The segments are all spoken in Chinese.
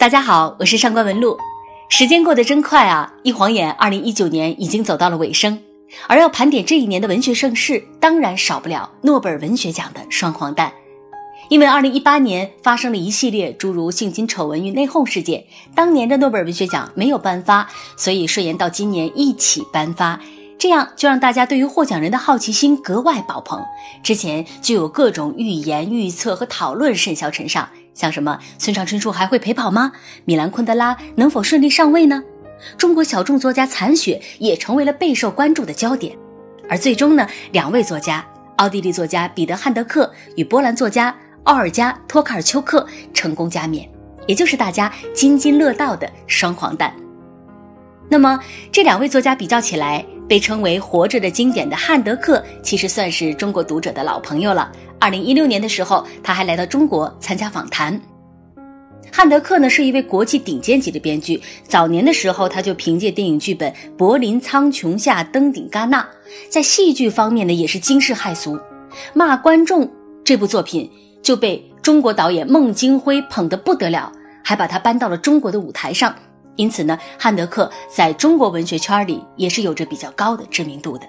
大家好，我是上官文露。时间过得真快啊，一晃眼，二零一九年已经走到了尾声。而要盘点这一年的文学盛世，当然少不了诺贝尔文学奖的双黄蛋。因为二零一八年发生了一系列诸如性侵丑闻与内讧事件，当年的诺贝尔文学奖没有颁发，所以顺延到今年一起颁发。这样就让大家对于获奖人的好奇心格外爆棚。之前就有各种预言、预测和讨论甚嚣尘上，像什么村上春树还会陪跑吗？米兰昆德拉能否顺利上位呢？中国小众作家残雪也成为了备受关注的焦点。而最终呢，两位作家，奥地利作家彼得汉德克与波兰作家奥尔加托卡尔丘克成功加冕，也就是大家津津乐道的双黄蛋。那么这两位作家比较起来，被称为活着的经典的汉德克，其实算是中国读者的老朋友了。二零一六年的时候，他还来到中国参加访谈。汉德克呢是一位国际顶尖级的编剧，早年的时候他就凭借电影剧本《柏林苍穹下》登顶戛纳，在戏剧方面呢也是惊世骇俗，《骂观众》这部作品就被中国导演孟京辉捧得不得了，还把他搬到了中国的舞台上。因此呢，汉德克在中国文学圈里也是有着比较高的知名度的。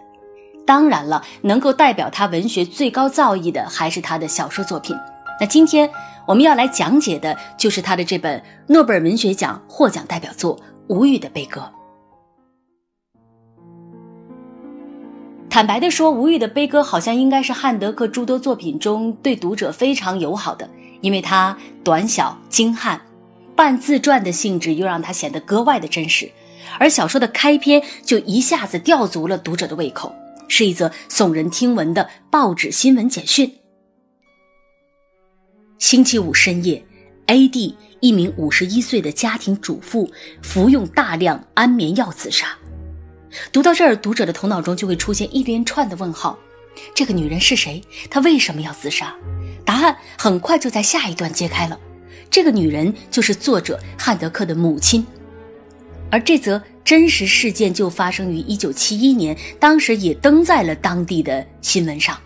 当然了，能够代表他文学最高造诣的还是他的小说作品。那今天我们要来讲解的就是他的这本诺贝尔文学奖获奖代表作《无语的悲歌》。坦白的说，《无语的悲歌》好像应该是汉德克诸多作品中对读者非常友好的，因为它短小精悍。半自传的性质又让它显得格外的真实，而小说的开篇就一下子吊足了读者的胃口，是一则耸人听闻的报纸新闻简讯。星期五深夜，A.D. 一名五十一岁的家庭主妇服用大量安眠药自杀。读到这儿，读者的头脑中就会出现一连串的问号：这个女人是谁？她为什么要自杀？答案很快就在下一段揭开了。这个女人就是作者汉德克的母亲，而这则真实事件就发生于一九七一年，当时也登在了当地的新闻上。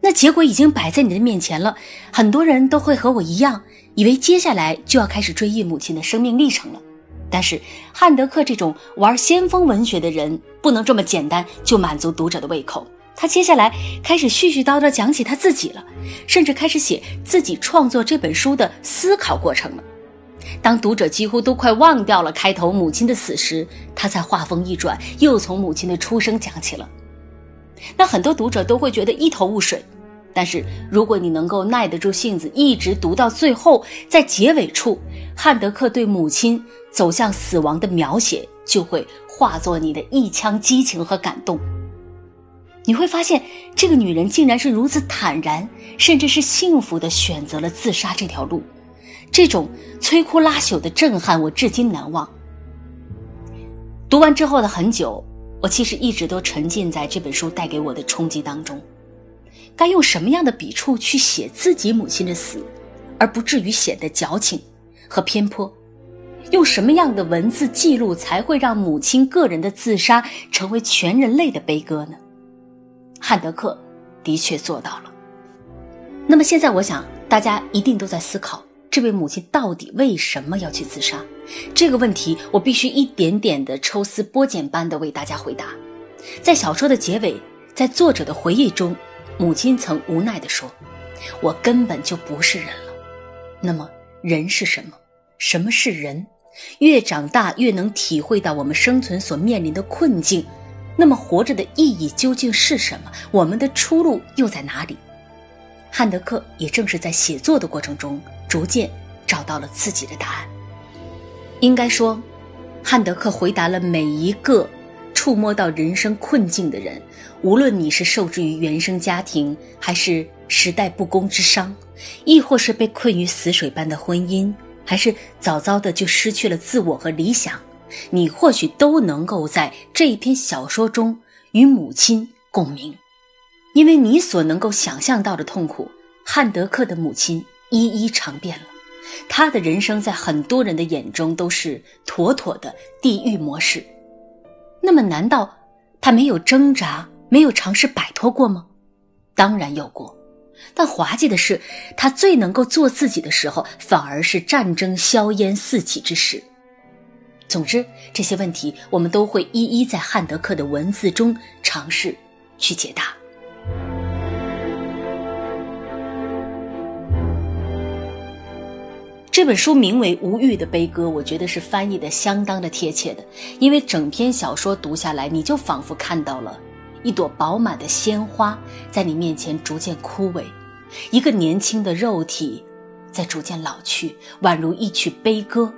那结果已经摆在你的面前了，很多人都会和我一样，以为接下来就要开始追忆母亲的生命历程了。但是汉德克这种玩先锋文学的人，不能这么简单就满足读者的胃口。他接下来开始絮絮叨叨讲起他自己了，甚至开始写自己创作这本书的思考过程了。当读者几乎都快忘掉了开头母亲的死时，他才话锋一转，又从母亲的出生讲起了。那很多读者都会觉得一头雾水，但是如果你能够耐得住性子，一直读到最后，在结尾处，汉德克对母亲走向死亡的描写，就会化作你的一腔激情和感动。你会发现，这个女人竟然是如此坦然，甚至是幸福的选择了自杀这条路。这种摧枯拉朽的震撼，我至今难忘。读完之后的很久，我其实一直都沉浸在这本书带给我的冲击当中。该用什么样的笔触去写自己母亲的死，而不至于显得矫情和偏颇？用什么样的文字记录，才会让母亲个人的自杀成为全人类的悲歌呢？汉德克的确做到了。那么现在，我想大家一定都在思考，这位母亲到底为什么要去自杀？这个问题，我必须一点点的抽丝剥茧般的为大家回答。在小说的结尾，在作者的回忆中，母亲曾无奈地说：“我根本就不是人了。”那么，人是什么？什么是人？越长大，越能体会到我们生存所面临的困境。那么活着的意义究竟是什么？我们的出路又在哪里？汉德克也正是在写作的过程中，逐渐找到了自己的答案。应该说，汉德克回答了每一个触摸到人生困境的人，无论你是受制于原生家庭，还是时代不公之伤，亦或是被困于死水般的婚姻，还是早早的就失去了自我和理想。你或许都能够在这一篇小说中与母亲共鸣，因为你所能够想象到的痛苦，汉德克的母亲一一尝遍了。他的人生在很多人的眼中都是妥妥的地狱模式。那么，难道他没有挣扎，没有尝试摆脱过吗？当然有过。但滑稽的是，他最能够做自己的时候，反而是战争硝烟四起之时。总之，这些问题我们都会一一在汉德克的文字中尝试去解答。这本书名为《无欲的悲歌》，我觉得是翻译的相当的贴切的，因为整篇小说读下来，你就仿佛看到了一朵饱满的鲜花在你面前逐渐枯萎，一个年轻的肉体在逐渐老去，宛如一曲悲歌，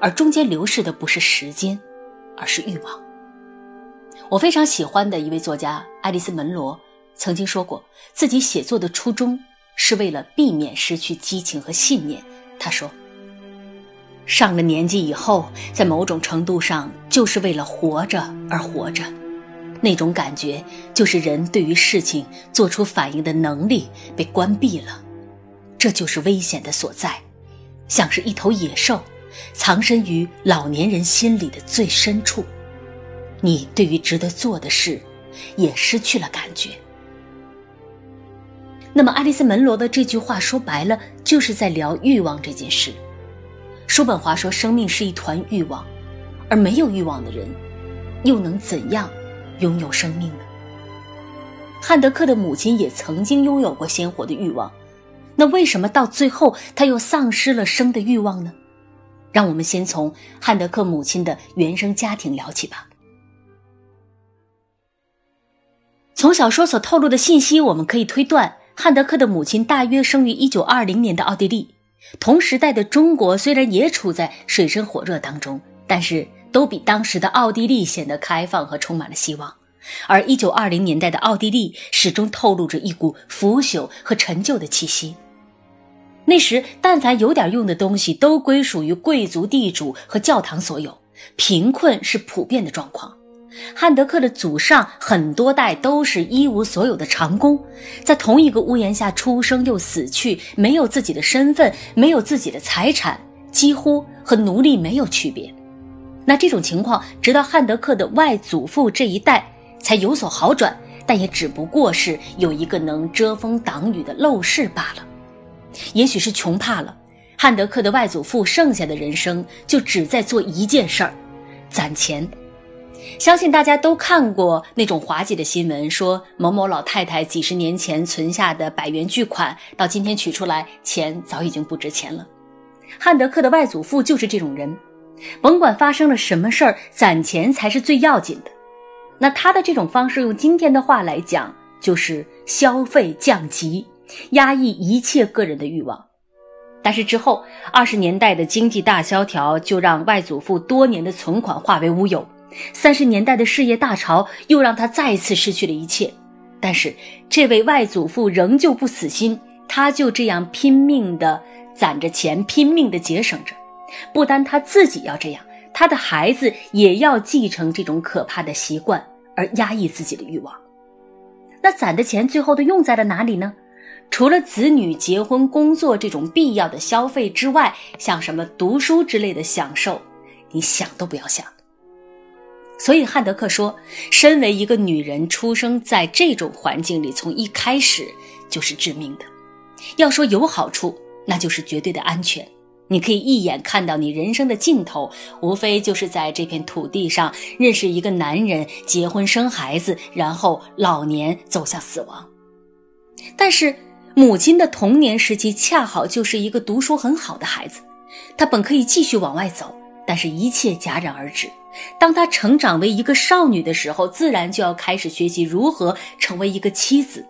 而中间流逝的不是时间，而是欲望。我非常喜欢的一位作家爱丽丝·门罗曾经说过，自己写作的初衷是为了避免失去激情和信念。他说：“上了年纪以后，在某种程度上，就是为了活着而活着。那种感觉，就是人对于事情做出反应的能力被关闭了。这就是危险的所在，像是一头野兽，藏身于老年人心里的最深处。你对于值得做的事，也失去了感觉。”那么，爱丽丝·门罗的这句话说白了，就是在聊欲望这件事。叔本华说：“生命是一团欲望，而没有欲望的人，又能怎样拥有生命呢？”汉德克的母亲也曾经拥有过鲜活的欲望，那为什么到最后他又丧失了生的欲望呢？让我们先从汉德克母亲的原生家庭聊起吧。从小说所透露的信息，我们可以推断。汉德克的母亲大约生于一九二零年的奥地利，同时代的中国虽然也处在水深火热当中，但是都比当时的奥地利显得开放和充满了希望。而一九二零年代的奥地利始终透露着一股腐朽和陈旧的气息。那时，但凡有点用的东西都归属于贵族、地主和教堂所有，贫困是普遍的状况。汉德克的祖上很多代都是一无所有的长工，在同一个屋檐下出生又死去，没有自己的身份，没有自己的财产，几乎和奴隶没有区别。那这种情况，直到汉德克的外祖父这一代才有所好转，但也只不过是有一个能遮风挡雨的陋室罢了。也许是穷怕了，汉德克的外祖父剩下的人生就只在做一件事儿：攒钱。相信大家都看过那种滑稽的新闻，说某某老太太几十年前存下的百元巨款，到今天取出来，钱早已经不值钱了。汉德克的外祖父就是这种人，甭管发生了什么事儿，攒钱才是最要紧的。那他的这种方式，用今天的话来讲，就是消费降级，压抑一切个人的欲望。但是之后二十年代的经济大萧条，就让外祖父多年的存款化为乌有。三十年代的事业大潮又让他再次失去了一切，但是这位外祖父仍旧不死心，他就这样拼命的攒着钱，拼命的节省着。不单他自己要这样，他的孩子也要继承这种可怕的习惯，而压抑自己的欲望。那攒的钱最后都用在了哪里呢？除了子女结婚、工作这种必要的消费之外，像什么读书之类的享受，你想都不要想。所以汉德克说，身为一个女人，出生在这种环境里，从一开始就是致命的。要说有好处，那就是绝对的安全。你可以一眼看到你人生的尽头，无非就是在这片土地上认识一个男人，结婚生孩子，然后老年走向死亡。但是母亲的童年时期恰好就是一个读书很好的孩子，她本可以继续往外走。但是，一切戛然而止。当她成长为一个少女的时候，自然就要开始学习如何成为一个妻子，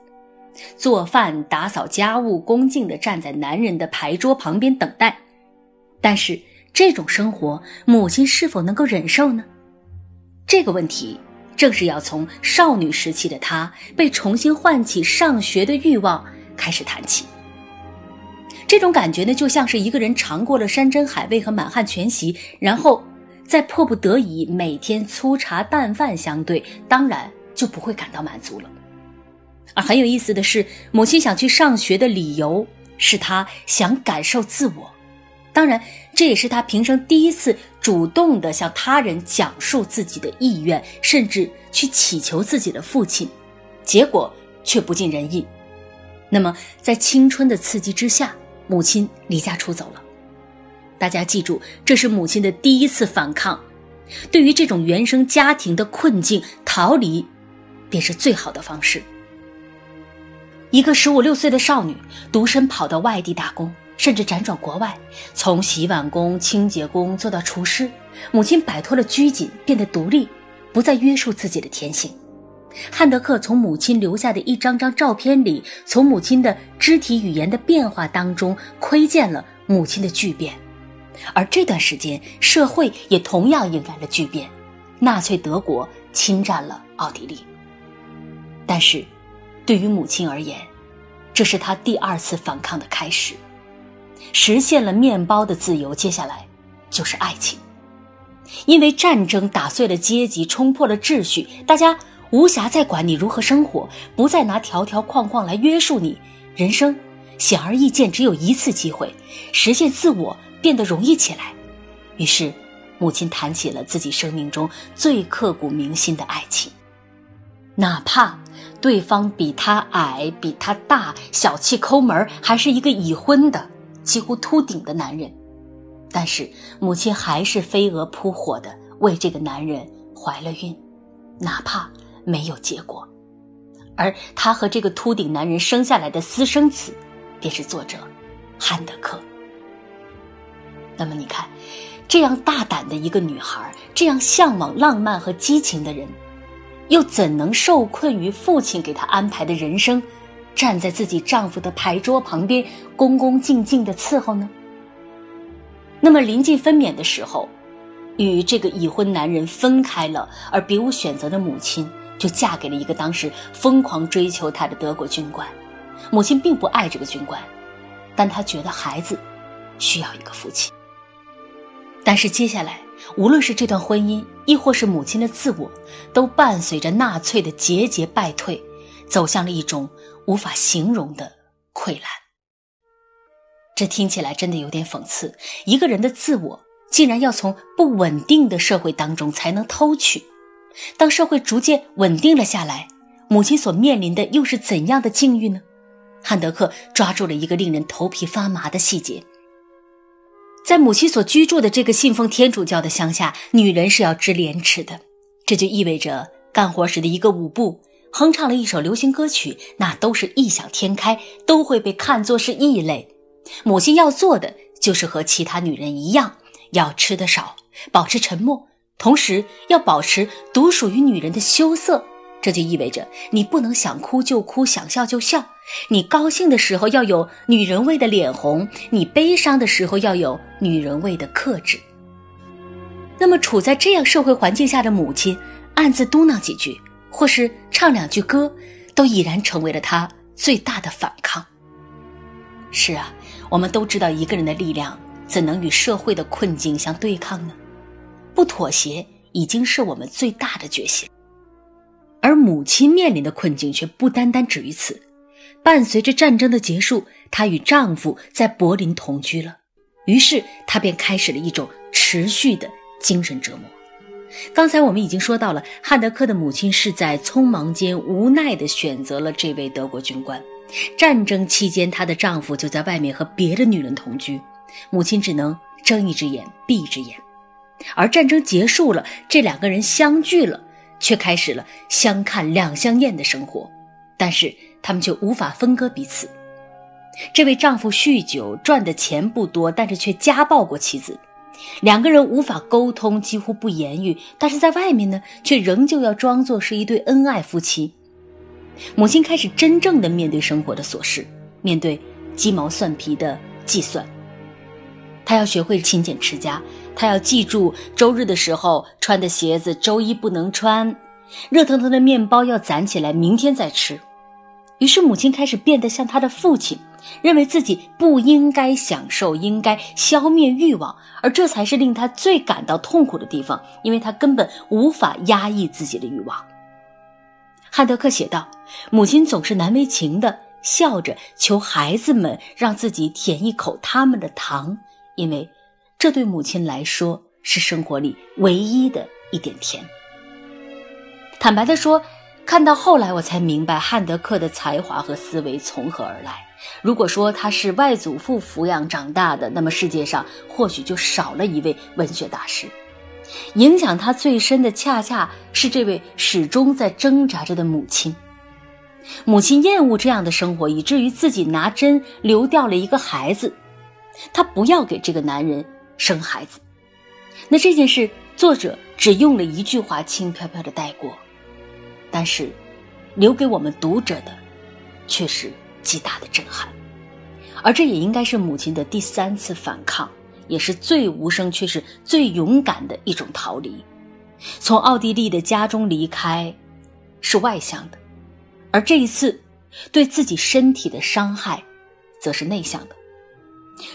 做饭、打扫家务，恭敬地站在男人的牌桌旁边等待。但是，这种生活，母亲是否能够忍受呢？这个问题，正是要从少女时期的她被重新唤起上学的欲望开始谈起。这种感觉呢，就像是一个人尝过了山珍海味和满汉全席，然后再迫不得已每天粗茶淡饭相对，当然就不会感到满足了。而很有意思的是，母亲想去上学的理由是她想感受自我，当然这也是她平生第一次主动的向他人讲述自己的意愿，甚至去祈求自己的父亲，结果却不尽人意。那么，在青春的刺激之下，母亲离家出走了。大家记住，这是母亲的第一次反抗。对于这种原生家庭的困境，逃离便是最好的方式。一个十五六岁的少女，独身跑到外地打工，甚至辗转国外，从洗碗工、清洁工做到厨师。母亲摆脱了拘谨，变得独立，不再约束自己的天性。汉德克从母亲留下的一张张照片里，从母亲的肢体语言的变化当中，窥见了母亲的巨变。而这段时间，社会也同样迎来了巨变，纳粹德国侵占了奥地利。但是，对于母亲而言，这是她第二次反抗的开始，实现了面包的自由。接下来，就是爱情。因为战争打碎了阶级，冲破了秩序，大家无暇再管你如何生活，不再拿条条框框来约束你。人生显而易见只有一次机会，实现自我变得容易起来。于是，母亲谈起了自己生命中最刻骨铭心的爱情，哪怕对方比他矮、比他大、小气抠门，还是一个已婚的、几乎秃顶的男人。但是母亲还是飞蛾扑火的为这个男人怀了孕，哪怕没有结果。而她和这个秃顶男人生下来的私生子，便是作者汉德克。那么你看，这样大胆的一个女孩，这样向往浪漫和激情的人，又怎能受困于父亲给她安排的人生，站在自己丈夫的牌桌旁边，恭恭敬敬的伺候呢？那么临近分娩的时候，与这个已婚男人分开了，而别无选择的母亲就嫁给了一个当时疯狂追求她的德国军官。母亲并不爱这个军官，但她觉得孩子需要一个父亲。但是接下来，无论是这段婚姻，亦或是母亲的自我，都伴随着纳粹的节节败退，走向了一种无法形容的溃烂。这听起来真的有点讽刺，一个人的自我竟然要从不稳定的社会当中才能偷取。当社会逐渐稳定了下来，母亲所面临的又是怎样的境遇呢？汉德克抓住了一个令人头皮发麻的细节：在母亲所居住的这个信奉天主教的乡下，女人是要知廉耻的。这就意味着干活时的一个舞步，哼唱了一首流行歌曲，那都是异想天开，都会被看作是异类。母亲要做的就是和其他女人一样，要吃得少，保持沉默，同时要保持独属于女人的羞涩。这就意味着你不能想哭就哭，想笑就笑。你高兴的时候要有女人味的脸红，你悲伤的时候要有女人味的克制。那么，处在这样社会环境下的母亲，暗自嘟囔几句，或是唱两句歌，都已然成为了她最大的反抗。是啊。我们都知道，一个人的力量怎能与社会的困境相对抗呢？不妥协已经是我们最大的决心。而母亲面临的困境却不单单止于此。伴随着战争的结束，她与丈夫在柏林同居了，于是她便开始了一种持续的精神折磨。刚才我们已经说到了，汉德克的母亲是在匆忙间无奈地选择了这位德国军官。战争期间，她的丈夫就在外面和别的女人同居，母亲只能睁一只眼闭一只眼。而战争结束了，这两个人相聚了，却开始了相看两相厌的生活。但是他们却无法分割彼此。这位丈夫酗酒，赚的钱不多，但是却家暴过妻子，两个人无法沟通，几乎不言语。但是在外面呢，却仍旧要装作是一对恩爱夫妻。母亲开始真正的面对生活的琐事，面对鸡毛蒜皮的计算。她要学会勤俭持家，他要记住周日的时候穿的鞋子周一不能穿，热腾腾的面包要攒起来明天再吃。于是母亲开始变得像他的父亲，认为自己不应该享受，应该消灭欲望，而这才是令她最感到痛苦的地方，因为她根本无法压抑自己的欲望。汉德克写道：“母亲总是难为情的笑着求孩子们让自己舔一口他们的糖，因为这对母亲来说是生活里唯一的一点甜。坦白的说，看到后来，我才明白汉德克的才华和思维从何而来。如果说他是外祖父抚养长大的，那么世界上或许就少了一位文学大师。影响他最深的，恰恰是这位始终在挣扎着的母亲。母亲厌恶这样的生活，以至于自己拿针流掉了一个孩子。她不要给这个男人生孩子。那这件事，作者只用了一句话轻飘飘的带过，但是留给我们读者的，却是极大的震撼。而这也应该是母亲的第三次反抗。也是最无声，却是最勇敢的一种逃离。从奥地利的家中离开，是外向的；而这一次，对自己身体的伤害，则是内向的。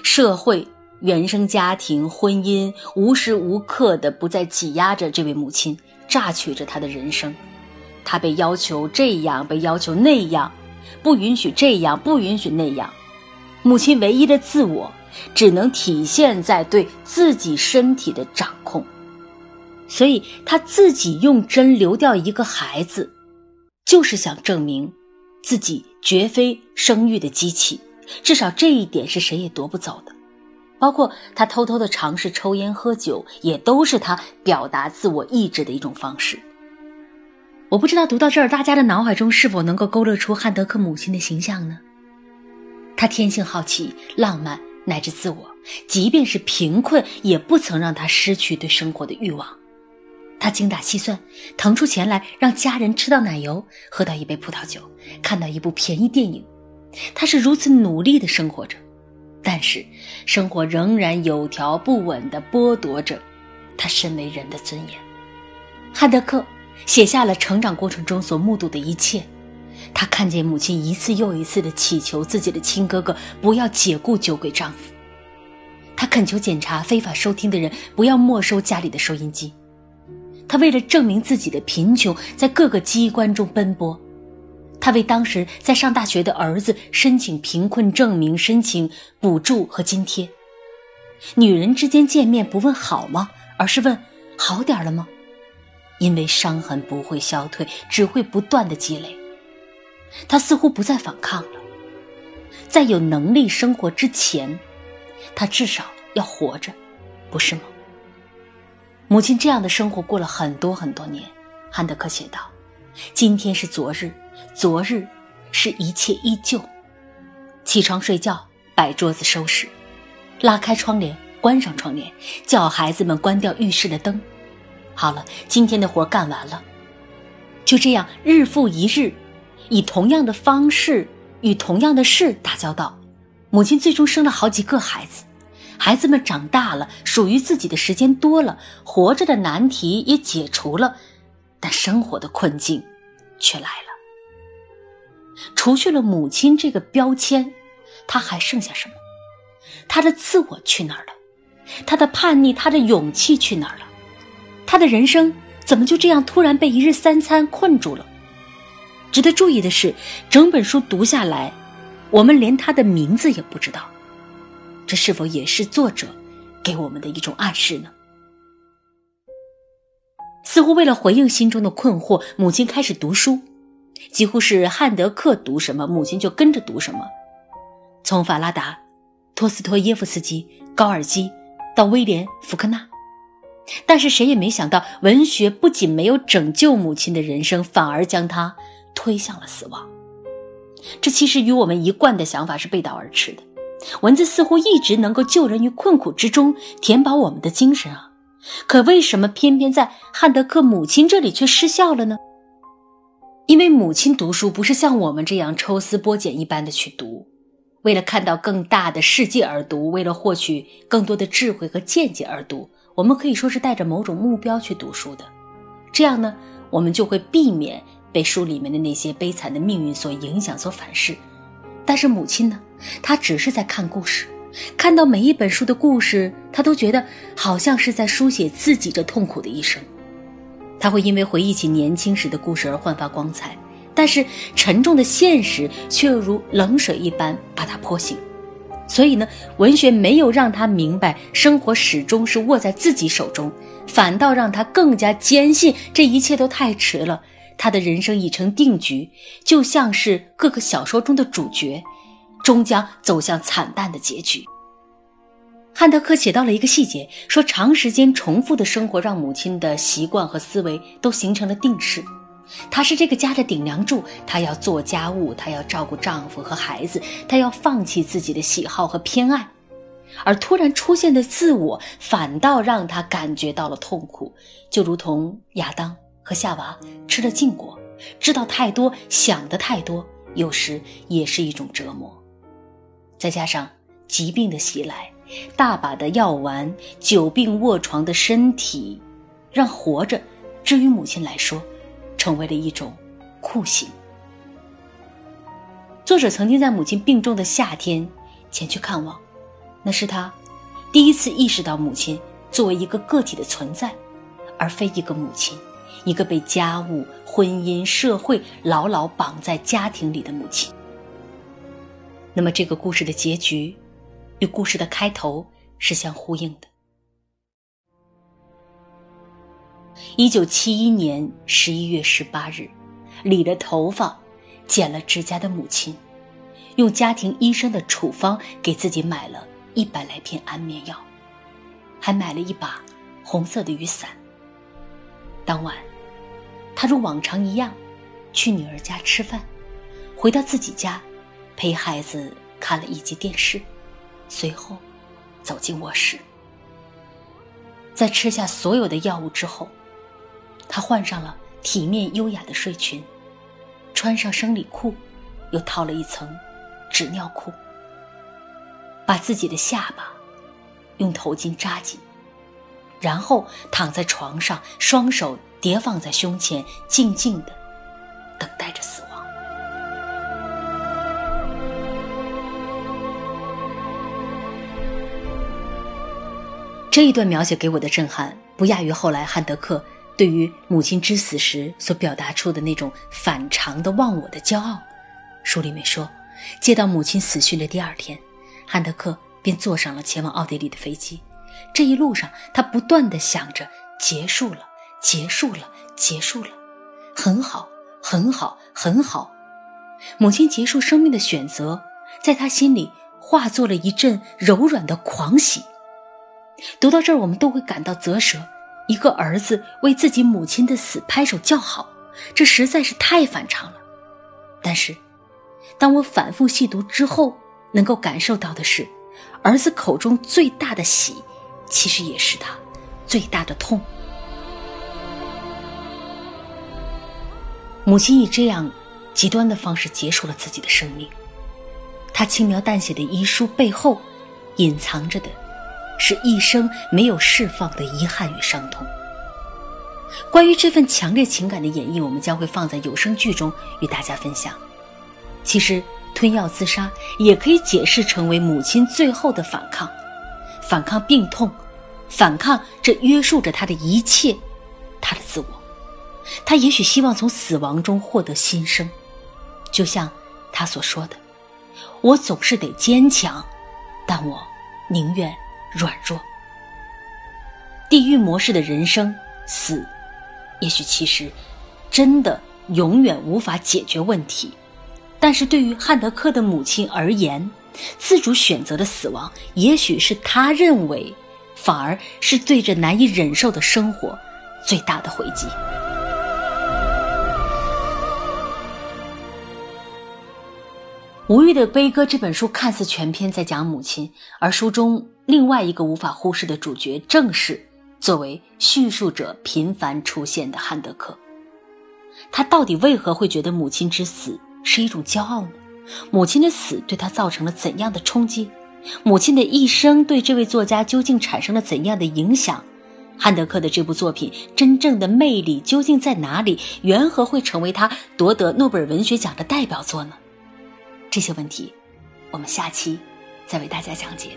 社会、原生家庭、婚姻，无时无刻的不再挤压着这位母亲，榨取着她的人生。她被要求这样，被要求那样，不允许这样，不允许那样。母亲唯一的自我。只能体现在对自己身体的掌控，所以她自己用针流掉一个孩子，就是想证明自己绝非生育的机器。至少这一点是谁也夺不走的。包括他偷偷的尝试抽烟喝酒，也都是他表达自我意志的一种方式。我不知道读到这儿，大家的脑海中是否能够勾勒出汉德克母亲的形象呢？他天性好奇、浪漫。乃至自我，即便是贫困，也不曾让他失去对生活的欲望。他精打细算，腾出钱来让家人吃到奶油，喝到一杯葡萄酒，看到一部便宜电影。他是如此努力的生活着，但是生活仍然有条不紊地剥夺着他身为人的尊严。汉德克写下了成长过程中所目睹的一切。他看见母亲一次又一次地祈求自己的亲哥哥不要解雇酒鬼丈夫，他恳求检查非法收听的人不要没收家里的收音机，他为了证明自己的贫穷，在各个机关中奔波，他为当时在上大学的儿子申请贫困证明、申请补助和津贴。女人之间见面不问好吗，而是问好点了吗？因为伤痕不会消退，只会不断的积累。他似乎不再反抗了，在有能力生活之前，他至少要活着，不是吗？母亲这样的生活过了很多很多年，汉德克写道：“今天是昨日，昨日是一切依旧。起床睡觉，摆桌子收拾，拉开窗帘，关上窗帘，叫孩子们关掉浴室的灯。好了，今天的活干完了，就这样日复一日。”以同样的方式与同样的事打交道，母亲最终生了好几个孩子，孩子们长大了，属于自己的时间多了，活着的难题也解除了，但生活的困境却来了。除去了母亲这个标签，他还剩下什么？他的自我去哪儿了？他的叛逆，他的勇气去哪儿了？他的人生怎么就这样突然被一日三餐困住了？值得注意的是，整本书读下来，我们连他的名字也不知道。这是否也是作者给我们的一种暗示呢？似乎为了回应心中的困惑，母亲开始读书，几乎是汉德克读什么，母亲就跟着读什么。从法拉达、托斯托耶夫斯基、高尔基到威廉·福克纳，但是谁也没想到，文学不仅没有拯救母亲的人生，反而将她。推向了死亡，这其实与我们一贯的想法是背道而驰的。文字似乎一直能够救人于困苦之中，填饱我们的精神啊，可为什么偏偏在汉德克母亲这里却失效了呢？因为母亲读书不是像我们这样抽丝剥茧一般的去读，为了看到更大的世界而读，为了获取更多的智慧和见解而读，我们可以说是带着某种目标去读书的。这样呢，我们就会避免。被书里面的那些悲惨的命运所影响、所反噬，但是母亲呢？她只是在看故事，看到每一本书的故事，她都觉得好像是在书写自己这痛苦的一生。他会因为回忆起年轻时的故事而焕发光彩，但是沉重的现实却又如冷水一般把他泼醒。所以呢，文学没有让他明白生活始终是握在自己手中，反倒让他更加坚信这一切都太迟了。他的人生已成定局，就像是各个小说中的主角，终将走向惨淡的结局。汉德克写到了一个细节，说长时间重复的生活让母亲的习惯和思维都形成了定式。她是这个家的顶梁柱，她要做家务，她要照顾丈夫和孩子，她要放弃自己的喜好和偏爱，而突然出现的自我反倒让她感觉到了痛苦，就如同亚当和夏娃吃了禁果，知道太多，想的太多，有时也是一种折磨。再加上疾病的袭来。大把的药丸，久病卧床的身体，让活着，至于母亲来说，成为了一种酷刑。作者曾经在母亲病重的夏天前去看望，那是他第一次意识到母亲作为一个个体的存在，而非一个母亲，一个被家务、婚姻、社会牢牢绑在家庭里的母亲。那么，这个故事的结局？与故事的开头是相呼应的。一九七一年十一月十八日，理了头发、剪了指甲的母亲，用家庭医生的处方给自己买了一百来片安眠药，还买了一把红色的雨伞。当晚，他如往常一样去女儿家吃饭，回到自己家，陪孩子看了一集电视。随后，走进卧室。在吃下所有的药物之后，他换上了体面优雅的睡裙，穿上生理裤，又套了一层纸尿裤，把自己的下巴用头巾扎紧，然后躺在床上，双手叠放在胸前，静静的等待着死亡。这一段描写给我的震撼，不亚于后来汉德克对于母亲之死时所表达出的那种反常的忘我的骄傲。书里面说，接到母亲死讯的第二天，汉德克便坐上了前往奥地利的飞机。这一路上，他不断的想着：结束了，结束了，结束了，很好，很好，很好。母亲结束生命的选择，在他心里化作了一阵柔软的狂喜。读到这儿，我们都会感到啧舌。一个儿子为自己母亲的死拍手叫好，这实在是太反常了。但是，当我反复细读之后，能够感受到的是，儿子口中最大的喜，其实也是他最大的痛。母亲以这样极端的方式结束了自己的生命，他轻描淡写的遗书背后，隐藏着的。是一生没有释放的遗憾与伤痛。关于这份强烈情感的演绎，我们将会放在有声剧中与大家分享。其实，吞药自杀也可以解释成为母亲最后的反抗，反抗病痛，反抗这约束着他的一切，他的自我。他也许希望从死亡中获得新生，就像他所说的：“我总是得坚强，但我宁愿。”软弱，地狱模式的人生死，也许其实真的永远无法解决问题。但是对于汉德克的母亲而言，自主选择的死亡，也许是他认为反而是对着难以忍受的生活最大的回击。《无欲的悲歌》这本书看似全篇在讲母亲，而书中另外一个无法忽视的主角，正是作为叙述者频繁出现的汉德克。他到底为何会觉得母亲之死是一种骄傲呢？母亲的死对他造成了怎样的冲击？母亲的一生对这位作家究竟产生了怎样的影响？汉德克的这部作品真正的魅力究竟在哪里？缘何会成为他夺得诺贝尔文学奖的代表作呢？这些问题，我们下期再为大家讲解。